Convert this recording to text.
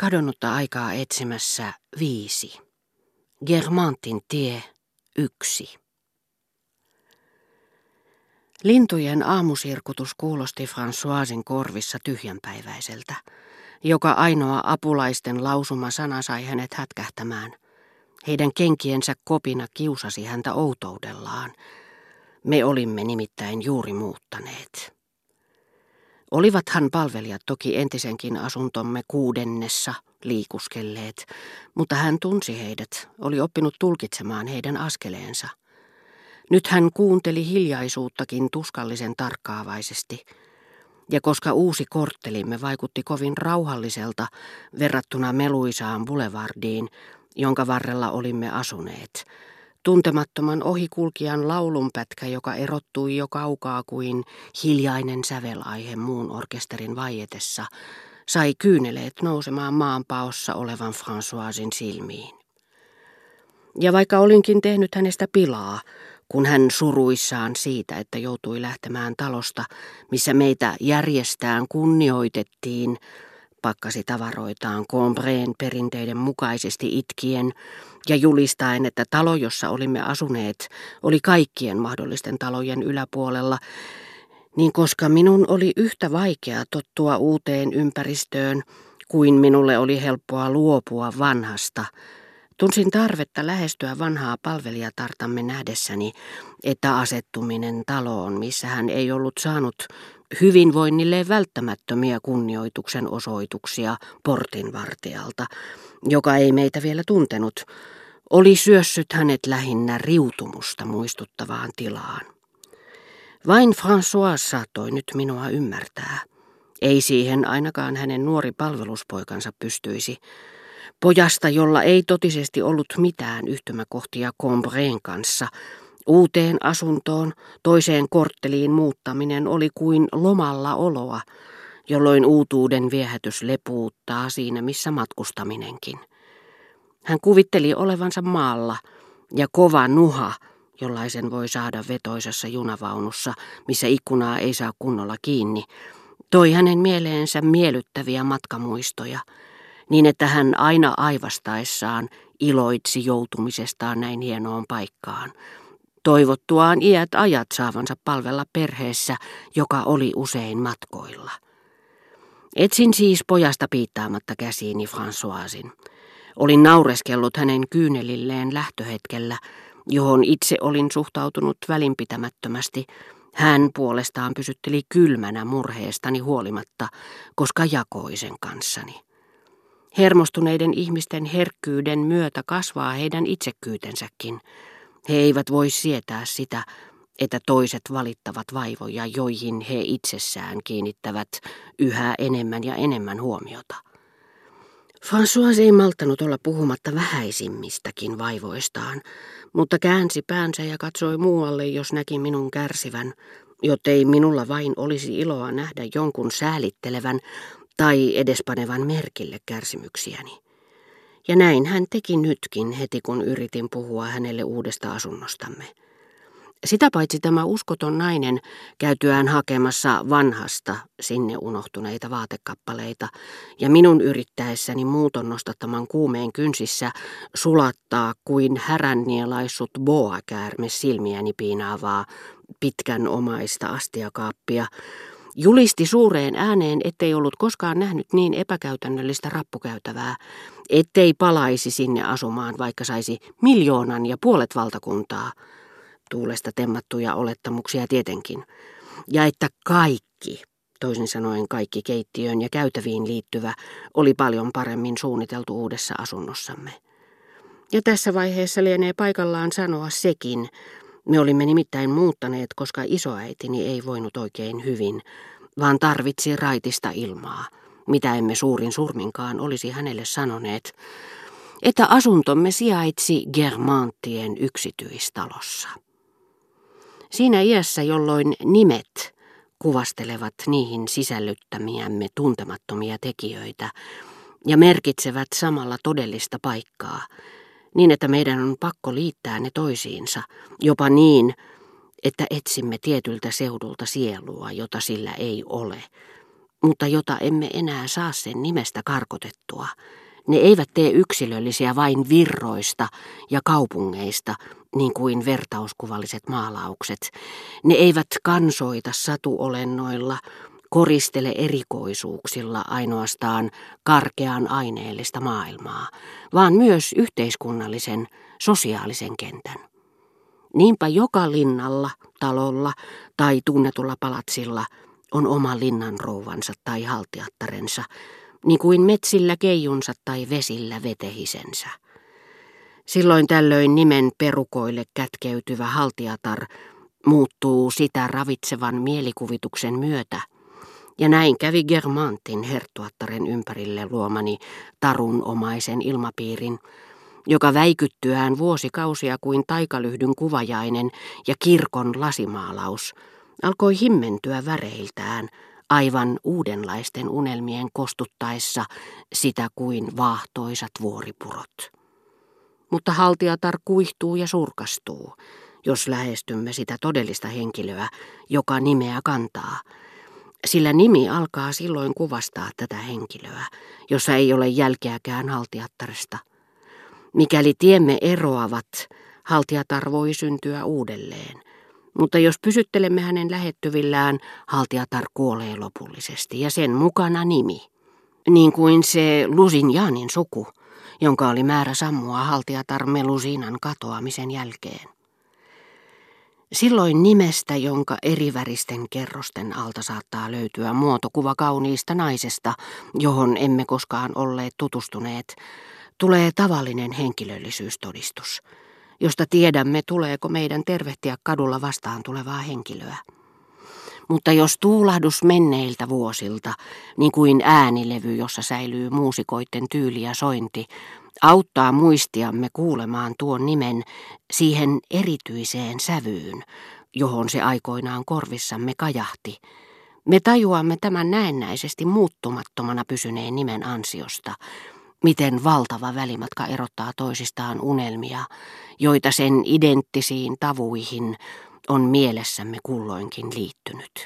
Kadonnutta aikaa etsimässä viisi. Germantin tie yksi. Lintujen aamusirkutus kuulosti Françoisin korvissa tyhjänpäiväiseltä. Joka ainoa apulaisten lausuma sana sai hänet hätkähtämään. Heidän kenkiensä kopina kiusasi häntä outoudellaan. Me olimme nimittäin juuri muuttaneet. Olivathan palvelijat toki entisenkin asuntomme kuudennessa liikuskelleet, mutta hän tunsi heidät, oli oppinut tulkitsemaan heidän askeleensa. Nyt hän kuunteli hiljaisuuttakin tuskallisen tarkkaavaisesti, ja koska uusi korttelimme vaikutti kovin rauhalliselta verrattuna meluisaan boulevardiin, jonka varrella olimme asuneet, Tuntemattoman ohikulkijan laulunpätkä, joka erottui jo kaukaa kuin hiljainen sävelaihe muun orkesterin vaietessa, sai kyyneleet nousemaan maanpaossa olevan Françoisin silmiin. Ja vaikka olinkin tehnyt hänestä pilaa, kun hän suruissaan siitä, että joutui lähtemään talosta, missä meitä järjestään kunnioitettiin, pakkasi tavaroitaan Combreen perinteiden mukaisesti itkien ja julistaen, että talo, jossa olimme asuneet, oli kaikkien mahdollisten talojen yläpuolella, niin koska minun oli yhtä vaikea tottua uuteen ympäristöön kuin minulle oli helppoa luopua vanhasta, tunsin tarvetta lähestyä vanhaa palvelijatartamme nähdessäni, että asettuminen taloon, missä hän ei ollut saanut hyvinvoinnille välttämättömiä kunnioituksen osoituksia portinvartijalta, joka ei meitä vielä tuntenut, oli syössyt hänet lähinnä riutumusta muistuttavaan tilaan. Vain François saattoi nyt minua ymmärtää. Ei siihen ainakaan hänen nuori palveluspoikansa pystyisi. Pojasta, jolla ei totisesti ollut mitään yhtymäkohtia Combreen kanssa, uuteen asuntoon, toiseen kortteliin muuttaminen oli kuin lomalla oloa, jolloin uutuuden viehätys lepuuttaa siinä missä matkustaminenkin. Hän kuvitteli olevansa maalla ja kova nuha, jollaisen voi saada vetoisessa junavaunussa, missä ikkunaa ei saa kunnolla kiinni, toi hänen mieleensä miellyttäviä matkamuistoja, niin että hän aina aivastaessaan iloitsi joutumisestaan näin hienoon paikkaan, toivottuaan iät ajat saavansa palvella perheessä, joka oli usein matkoilla. Etsin siis pojasta piittaamatta käsiini Françoisin. Olin naureskellut hänen kyynelilleen lähtöhetkellä, johon itse olin suhtautunut välinpitämättömästi. Hän puolestaan pysytteli kylmänä murheestani huolimatta, koska jakoi sen kanssani. Hermostuneiden ihmisten herkkyyden myötä kasvaa heidän itsekyytensäkin. He eivät voi sietää sitä, että toiset valittavat vaivoja, joihin he itsessään kiinnittävät yhä enemmän ja enemmän huomiota. François ei malttanut olla puhumatta vähäisimmistäkin vaivoistaan, mutta käänsi päänsä ja katsoi muualle, jos näki minun kärsivän, jottei minulla vain olisi iloa nähdä jonkun säälittelevän tai edespanevan merkille kärsimyksiäni. Ja näin hän teki nytkin heti, kun yritin puhua hänelle uudesta asunnostamme. Sitä paitsi tämä uskoton nainen käytyään hakemassa vanhasta sinne unohtuneita vaatekappaleita ja minun yrittäessäni muuton nostattaman kuumeen kynsissä sulattaa kuin härännielaissut boakäärme silmiäni piinaavaa pitkän omaista astiakaappia, julisti suureen ääneen, ettei ollut koskaan nähnyt niin epäkäytännöllistä rappukäytävää, ettei palaisi sinne asumaan, vaikka saisi miljoonan ja puolet valtakuntaa – tuulesta temmattuja olettamuksia tietenkin, ja että kaikki, toisin sanoen kaikki keittiöön ja käytäviin liittyvä, oli paljon paremmin suunniteltu uudessa asunnossamme. Ja tässä vaiheessa lienee paikallaan sanoa sekin, me olimme nimittäin muuttaneet, koska isoäitini ei voinut oikein hyvin, vaan tarvitsi raitista ilmaa, mitä emme suurin surminkaan olisi hänelle sanoneet, että asuntomme sijaitsi Germanttien yksityistalossa. Siinä iässä, jolloin nimet kuvastelevat niihin sisällyttämiämme tuntemattomia tekijöitä ja merkitsevät samalla todellista paikkaa, niin että meidän on pakko liittää ne toisiinsa, jopa niin, että etsimme tietyltä seudulta sielua, jota sillä ei ole, mutta jota emme enää saa sen nimestä karkotettua. Ne eivät tee yksilöllisiä vain virroista ja kaupungeista, niin kuin vertauskuvalliset maalaukset. Ne eivät kansoita satuolennoilla, koristele erikoisuuksilla ainoastaan karkean aineellista maailmaa, vaan myös yhteiskunnallisen, sosiaalisen kentän. Niinpä joka linnalla, talolla tai tunnetulla palatsilla on oma linnanrouvansa tai haltiattarensa, niin kuin metsillä keijunsa tai vesillä vetehisensä. Silloin tällöin nimen perukoille kätkeytyvä haltiatar muuttuu sitä ravitsevan mielikuvituksen myötä, ja näin kävi Germantin herttuattaren ympärille luomani tarunomaisen ilmapiirin, joka väikyttyään vuosikausia kuin taikalyhdyn kuvajainen ja kirkon lasimaalaus, alkoi himmentyä väreiltään aivan uudenlaisten unelmien kostuttaessa sitä kuin vaahtoisat vuoripurot. Mutta haltiatar kuihtuu ja surkastuu, jos lähestymme sitä todellista henkilöä, joka nimeä kantaa, sillä nimi alkaa silloin kuvastaa tätä henkilöä, jossa ei ole jälkeäkään haltiattaresta – Mikäli tiemme eroavat, haltiatar voi syntyä uudelleen. Mutta jos pysyttelemme hänen lähettyvillään, haltiatar kuolee lopullisesti ja sen mukana nimi. Niin kuin se Lusinjaanin suku, jonka oli määrä sammua haltiatar Melusinan katoamisen jälkeen. Silloin nimestä, jonka eriväristen kerrosten alta saattaa löytyä muotokuva kauniista naisesta, johon emme koskaan olleet tutustuneet, tulee tavallinen henkilöllisyystodistus, josta tiedämme, tuleeko meidän tervehtiä kadulla vastaan tulevaa henkilöä. Mutta jos tuulahdus menneiltä vuosilta, niin kuin äänilevy, jossa säilyy muusikoiden tyyli ja sointi, auttaa muistiamme kuulemaan tuon nimen siihen erityiseen sävyyn, johon se aikoinaan korvissamme kajahti, me tajuamme tämän näennäisesti muuttumattomana pysyneen nimen ansiosta, Miten valtava välimatka erottaa toisistaan unelmia, joita sen identtisiin tavuihin on mielessämme kulloinkin liittynyt.